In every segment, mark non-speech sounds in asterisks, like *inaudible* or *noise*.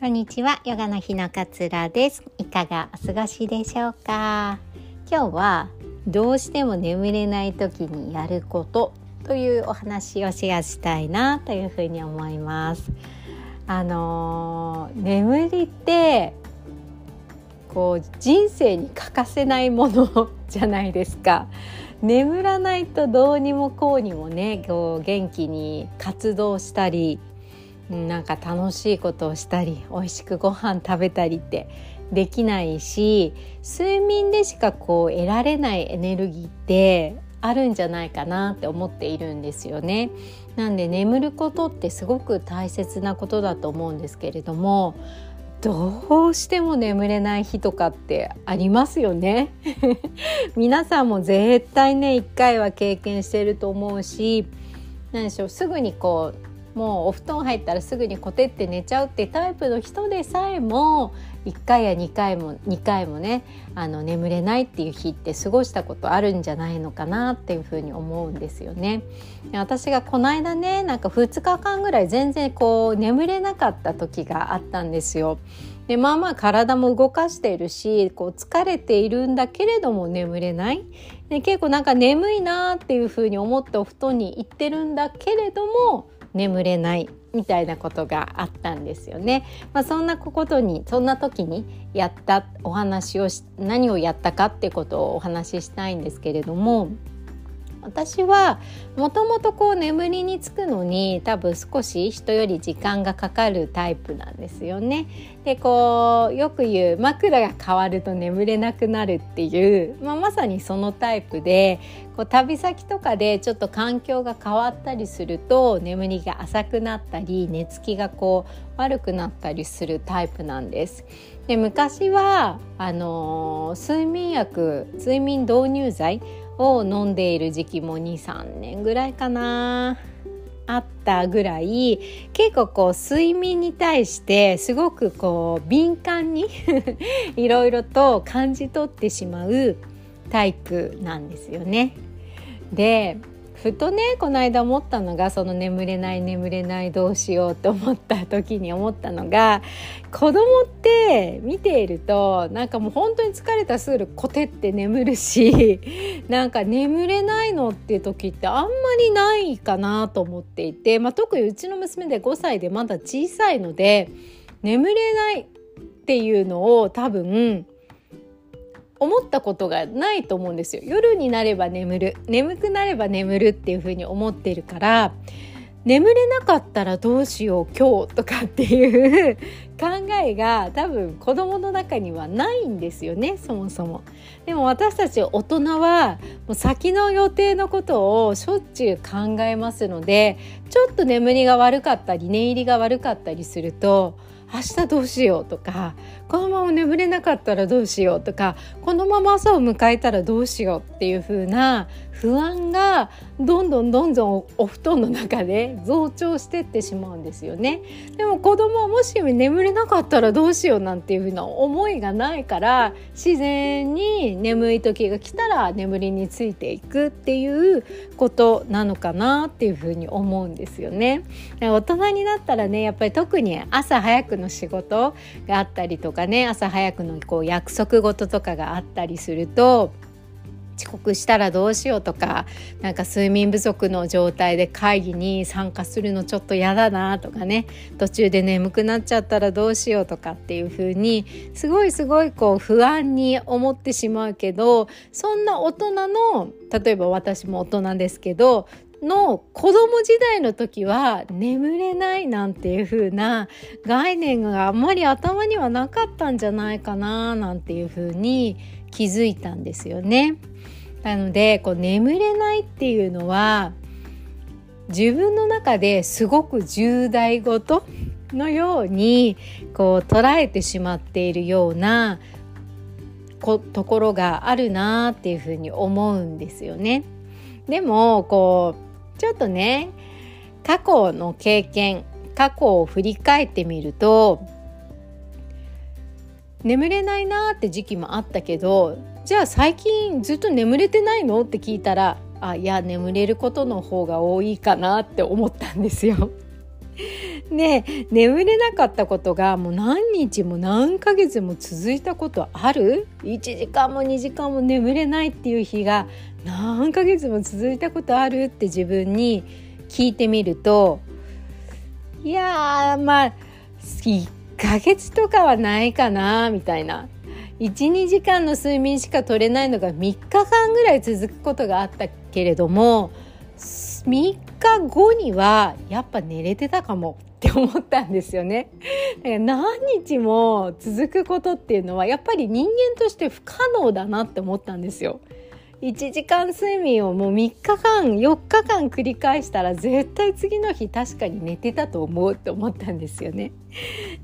こんにちは、ヨガの日のかつらです。いかがお過ごしでしょうか？今日はどうしても眠れない時にやることというお話をシェアしたいなというふうに思います。あのー、眠りってこう人生に欠かせないものじゃないですか。眠らないとどうにもこうにもねこう元気に活動したりなんか楽しいことをしたり美味しくご飯食べたりってできないし睡眠でしかこう得られないエネルギーってあるんじゃないかなって思っているんですよね。なんで眠ることってすごく大切なことだと思うんですけれどもどうしても眠れない日とかってありますよね *laughs* 皆さんも絶対ね一回は経験してると思うし何でしょうすぐにこうもうお布団入ったらすぐにコテって寝ちゃうってタイプの人でさえも1回や2回も2回もねあの眠れないっていう日って過ごしたことあるんじゃないのかなっていうふうに思うんですよね。私がこの間ねなんか2日間ぐらい全然こう眠れなかった時があったんですよ。でまあまあ体も動かしているしこう疲れているんだけれども眠れないで結構なんか眠いなっていうふうに思ってお布団に行ってるんだけれども眠れないみたいなことがあったんですよね。まあ、そんなことにそんな時にやったお話をし何をやったかってことをお話ししたいんですけれども私はもともとこう眠りにつくのに多分少し人より時間がかかるタイプなんですよね。でこうよく言う枕が変わると眠れなくなるっていう、まあ、まさにそのタイプでこう旅先とかでちょっと環境が変わったりすると眠りが浅くなったり寝つきがこう悪くなったりするタイプなんです。で昔はあの、睡眠薬睡眠導入剤を飲んでいる時期も23年ぐらいかなあったぐらい結構こう睡眠に対してすごくこう敏感に *laughs* いろいろと感じ取ってしまうタイプなんですよね。でふとねこの間思ったのがその眠れない眠れないどうしようと思った時に思ったのが子供って見ているとなんかもう本当に疲れたすぐコテって眠るし *laughs* なんか眠れないのっていう時ってあんまりないかなと思っていて、まあ、特にうちの娘で5歳でまだ小さいので眠れないっていうのを多分思ったことがないと思うんですよ夜になれば眠る眠くなれば眠るっていうふうに思ってるから眠れなかったらどうしよう今日とかっていう考えが多分子供の中にはないんですよねそもそも。でも私たち大人はもう先の予定のことをしょっちゅう考えますのでちょっと眠りが悪かったり寝入りが悪かったりすると明日どうしようとかこのまま眠れなかったらどうしようとかこのまま朝を迎えたらどうしようっていう風な不安がどんどんどんどんお布団の中で増長してってしまうんですよね。でも子供はもし眠れなかったらどうしようなんていう風な思いがないから自然に眠い時が来たら眠りについていくっていうことなのかなっていう風に思うんですよね。大人になったらねやっぱり特に朝早くの仕事があったりとかね朝早くのこう約束事とかがあったりすると遅刻したらどうしようとかなんか睡眠不足の状態で会議に参加するのちょっと嫌だなとかね途中で眠くなっちゃったらどうしようとかっていう風にすごいすごいこう不安に思ってしまうけどそんな大人の例えば私も大人ですけどの子供時代の時は眠れないなんていう風な概念があんまり頭にはなかったんじゃないかななんていう風に気づいたんですよね。なのでこう眠れないっていうのは自分の中ですごく重大事のようにこう捉えてしまっているようなこところがあるなっていうふうに思うんですよね。でもこうちょっとね過去の経験過去を振り返ってみると眠れないなって時期もあったけどじゃあ最近ずっと眠れてないの？って聞いたらあいや眠れることの方が多いかなって思ったんですよ。*laughs* で眠れなかったことがもう何日も何ヶ月も続いたことある？1時間も2時間も眠れないっていう日が何ヶ月も続いたことあるって自分に聞いてみるといやまあ1ヶ月とかはないかなみたいな。12時間の睡眠しか取れないのが3日間ぐらい続くことがあったけれども3日後にはやっぱ寝れてたかもって思ったんですよね。何日も続くことっていうのはやっぱり人間として不可能だなって思ったんですよ。1時間睡眠をもう3日間4日間繰り返したら絶対次の日確かに寝てたと思うって思ったんですよね。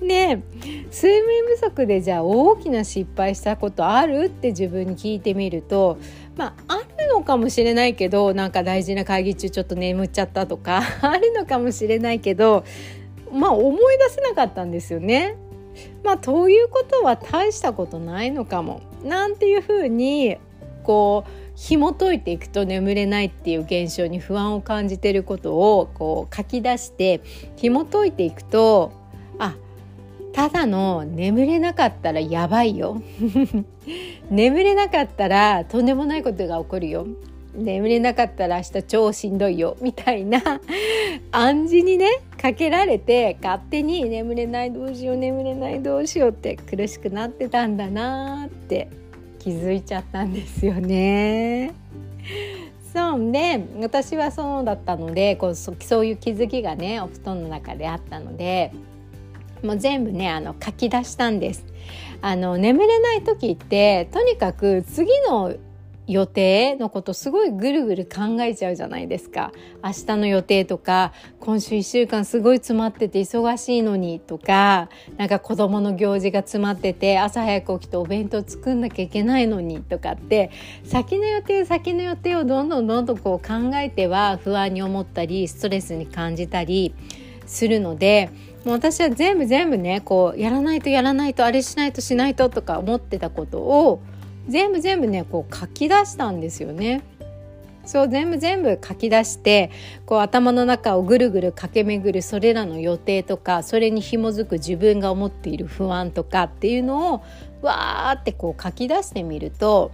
で睡眠不足でじゃあ大きな失敗したことあるって自分に聞いてみるとまああるのかもしれないけどなんか大事な会議中ちょっと眠っちゃったとか *laughs* あるのかもしれないけどまあ思い出せなかったんですよね。まあということは大したことないのかもなんていうふうにこう紐解いていくと眠れないっていう現象に不安を感じてることをこう書き出して紐解いていくとあただの眠れなかったらやばいよ。*laughs* 眠れなかったらとんでもないことが起こるよ。眠れなかったら明日超しんどいよ。みたいな *laughs* 暗示にねかけられて勝手に眠れないどうしよう眠れないどうしようって苦しくなってたんだなって気づいちゃったんですよね。そう。で私はそうだったのでこうそういう気づきがねお布団の中であったのでもう全部ねあの書き出したんです。あの眠れない時ってとにかく次の予定のことすごいぐるぐる考えちゃうじゃないですか明日の予定とか今週1週間すごい詰まってて忙しいのにとかなんか子供の行事が詰まってて朝早く起きてお弁当作んなきゃいけないのにとかって先の予定先の予定をどんどんどんどんこう考えては不安に思ったりストレスに感じたりするのでもう私は全部全部ねこうやらないとやらないとあれしないとしないととか思ってたことを全部全部ねこう書き出したんですよね。そう全部全部書き出してこう頭の中をぐるぐる駆け巡るそれらの予定とかそれに紐づく自分が思っている不安とかっていうのをわーってこう書き出してみると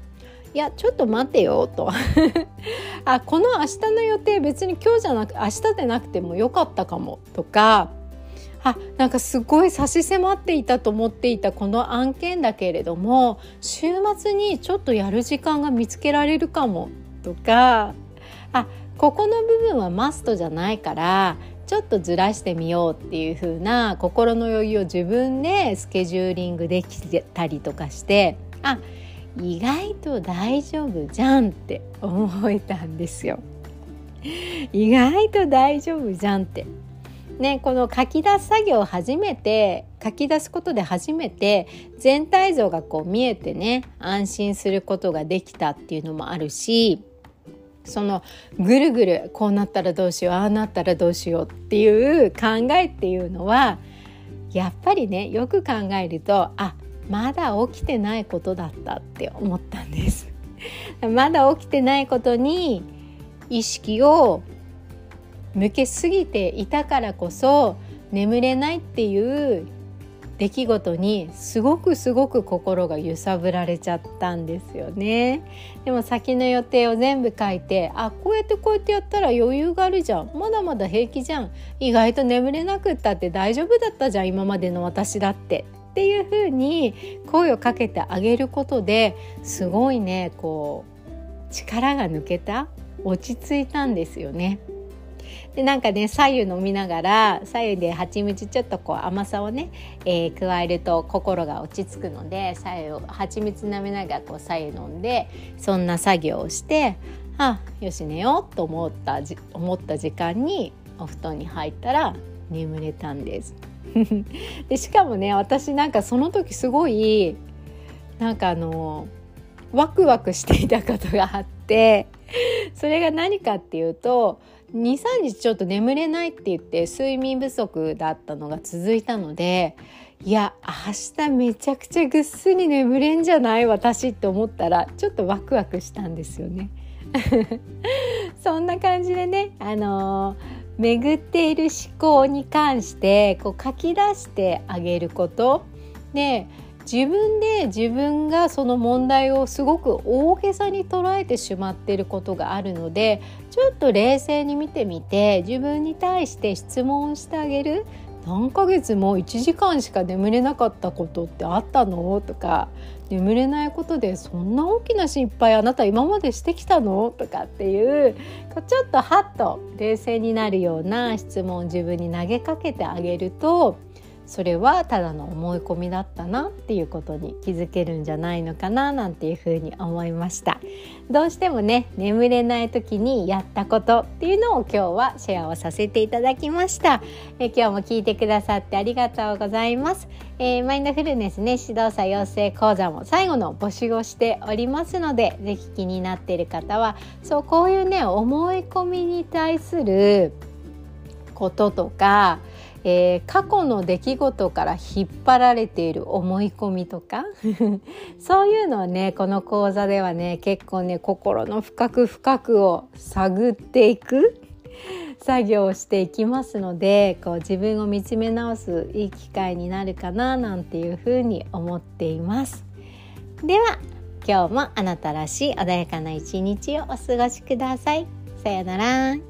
いやちょっと待てよと。*laughs* あこの明日の予定別に今日じゃなく明日でなくてもよかったかもとか。あなんかすごい差し迫っていたと思っていたこの案件だけれども週末にちょっとやる時間が見つけられるかもとか。あここの部分はマストじゃないからちょっとずらしてみようっていう風な心の余裕を自分でスケジューリングできたりとかして。あ意外と大丈夫じゃんって思えたんですよ。意外と大丈夫じゃんってね、この書き出す作業を初めて書き出すことで初めて全体像がこう見えてね安心することができたっていうのもあるしそのぐるぐるこうなったらどうしようああなったらどうしようっていう考えっていうのはやっぱりねよく考えるとあまだ起きてないことだったって思ったんです。*laughs* まだ起きてないことに意識を向けすぎていたからこそ眠れないっていう出来事にすごくすごく心が揺さぶられちゃったんですよね。でも先の予定を全部書いてあこうやってこうやってやったら余裕があるじゃん。まだまだ平気じゃん。意外と眠れなくったって大丈夫だったじゃん今までの私だって。っていうふうに声をかけてあげることですごいねこう力が抜けた落ち着いたんですよね。でなんかね左右飲みながら左右で蜂蜜ちょっとこう甘さをね、えー、加えると心が落ち着くので左右蜂蜜舐めながらこう左右飲んでそんな作業をしてあよし寝ようと思った思った時間にお布団に入ったら眠れたんです。*laughs* でしかもね私なんかその時すごいなんかあのワクワクしていたことがあってそれが何かっていうと23日ちょっと眠れないって言って睡眠不足だったのが続いたのでいや明日めちゃくちゃぐっすり眠れんじゃない？私って思ったらちょっとワクワクしたんですよね。*laughs* そんな感じでね、あのー、巡っている思考に関してこう書き出してあげること。で自分で自分がその問題をすごく大げさに捉えてしまっていることがあるのでちょっと冷静に見てみて自分に対して質問してあげる。何ヶ月も1時間しか眠れなかったことってあったの？とか眠れないことでそんな大きな心配あなた今までしてきたの？とかっていうちょっとハッと冷静になるような質問を自分に投げかけてあげるとそれはただの思い込みだったなっていうことに気づけるんじゃないのかななんていうふうに思いました。どうしてもね眠れない時にやったことっていうのを今日はシェアをさせていただきました。え今日も聞いてくださってありがとうございます、えー、マインドフルネスね指導者養成講座も最後の募集をしておりますので是非気になっている方はそうこういうね思い込みに対することとかえー、過去の出来事から引っ張られている思い込みとか？*laughs* そういうのをねこの講座ではね結構ね心の深く深くを探っていく *laughs* 作業をしていきますのでこう自分を見つめ直すいい機会になるかななんていうふうに思っています。では今日もあなたらしい穏やかな一日をお過ごしください。さよなら。